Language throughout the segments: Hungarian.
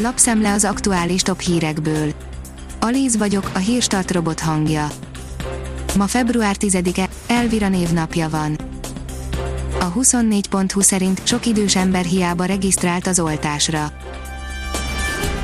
Lapszemle az aktuális top hírekből. Alíz vagyok, a hírstart robot hangja. Ma február 10-e, Elvira névnapja van. A 24.20 szerint sok idős ember hiába regisztrált az oltásra.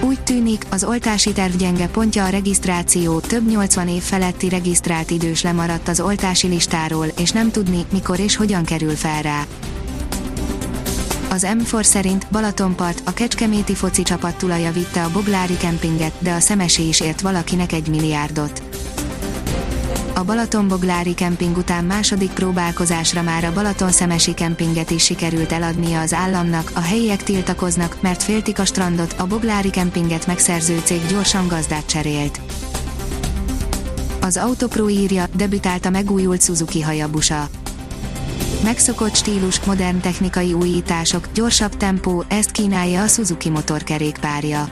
Úgy tűnik, az oltási terv gyenge pontja a regisztráció, több 80 év feletti regisztrált idős lemaradt az oltási listáról, és nem tudni, mikor és hogyan kerül fel rá. Az M4 szerint Balatonpart a Kecskeméti foci csapat tulaja vitte a Boglári kempinget, de a Szemesi is ért valakinek egy milliárdot. A Balatonboglári kemping után második próbálkozásra már a Balaton Szemesi kempinget is sikerült eladnia az államnak, a helyiek tiltakoznak, mert féltik a strandot, a Boglári kempinget megszerző cég gyorsan gazdát cserélt. Az Autopro írja, debütált a megújult Suzuki Hayabusa megszokott stílus, modern technikai újítások, gyorsabb tempó, ezt kínálja a Suzuki motorkerékpárja.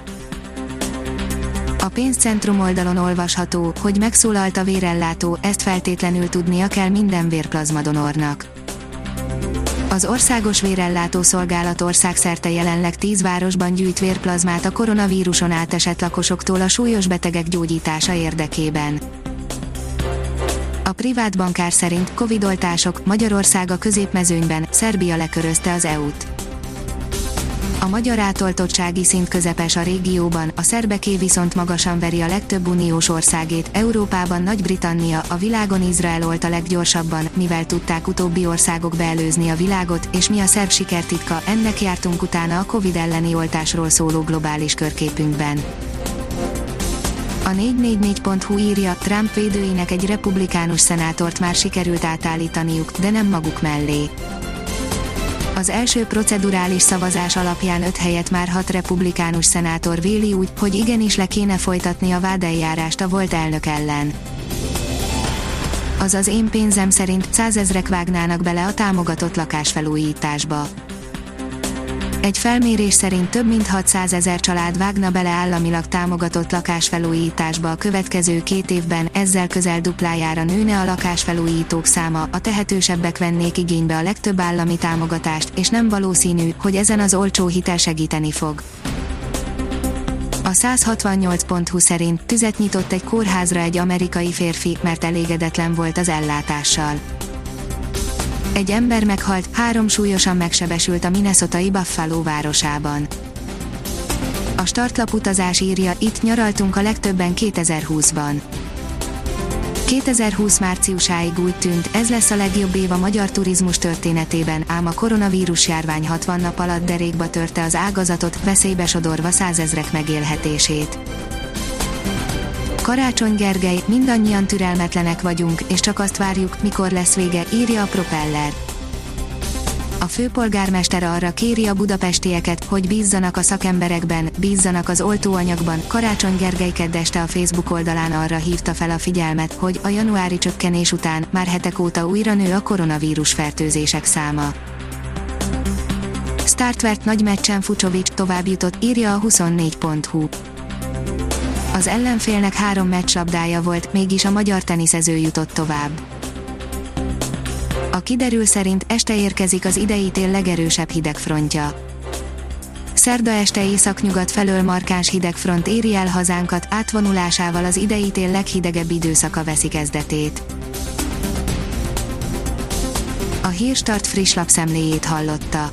A pénzcentrum oldalon olvasható, hogy megszólalt a vérellátó, ezt feltétlenül tudnia kell minden vérplazmadonornak. Az Országos Vérellátó Szolgálat országszerte jelenleg 10 városban gyűjt vérplazmát a koronavíruson átesett lakosoktól a súlyos betegek gyógyítása érdekében. A privát bankár szerint Covid-oltások Magyarország a középmezőnyben, Szerbia lekörözte az EU-t. A magyar átoltottsági szint közepes a régióban, a szerbeké viszont magasan veri a legtöbb uniós országét, Európában Nagy-Britannia, a világon Izrael olt a leggyorsabban, mivel tudták utóbbi országok beelőzni a világot, és mi a szerb sikertitka, ennek jártunk utána a Covid elleni oltásról szóló globális körképünkben. A 444.hu írja, Trump védőinek egy republikánus szenátort már sikerült átállítaniuk, de nem maguk mellé. Az első procedurális szavazás alapján öt helyet már hat republikánus szenátor véli úgy, hogy igenis le kéne folytatni a vádeljárást a volt elnök ellen. Azaz én pénzem szerint százezrek vágnának bele a támogatott lakásfelújításba. Egy felmérés szerint több mint 600 ezer család vágna bele államilag támogatott lakásfelújításba a következő két évben, ezzel közel duplájára nőne a lakásfelújítók száma, a tehetősebbek vennék igénybe a legtöbb állami támogatást, és nem valószínű, hogy ezen az olcsó hitel segíteni fog. A 168.20 szerint tüzet nyitott egy kórházra egy amerikai férfi, mert elégedetlen volt az ellátással. Egy ember meghalt, három súlyosan megsebesült a Minnesotai Buffalo városában. A startlap utazás írja, itt nyaraltunk a legtöbben 2020-ban. 2020 márciusáig úgy tűnt, ez lesz a legjobb év a magyar turizmus történetében, ám a koronavírus járvány 60 nap alatt derékba törte az ágazatot, veszélybe sodorva százezrek megélhetését. Karácsony Gergely, mindannyian türelmetlenek vagyunk, és csak azt várjuk, mikor lesz vége, írja a Propeller. A főpolgármester arra kéri a budapestieket, hogy bízzanak a szakemberekben, bízzanak az oltóanyagban. Karácsony Gergely keddeste a Facebook oldalán arra hívta fel a figyelmet, hogy a januári csökkenés után már hetek óta újra nő a koronavírus fertőzések száma. Startvert nagy meccsen Fucsovics tovább jutott, írja a 24.hu. Az ellenfélnek három meccslabdája volt, mégis a magyar teniszező jutott tovább. A kiderül szerint este érkezik az idei legerősebb hidegfrontja. Szerda este északnyugat felől markáns hidegfront éri el hazánkat, átvonulásával az idei tél leghidegebb időszaka veszi kezdetét. A Hírstart friss lapszemléjét hallotta.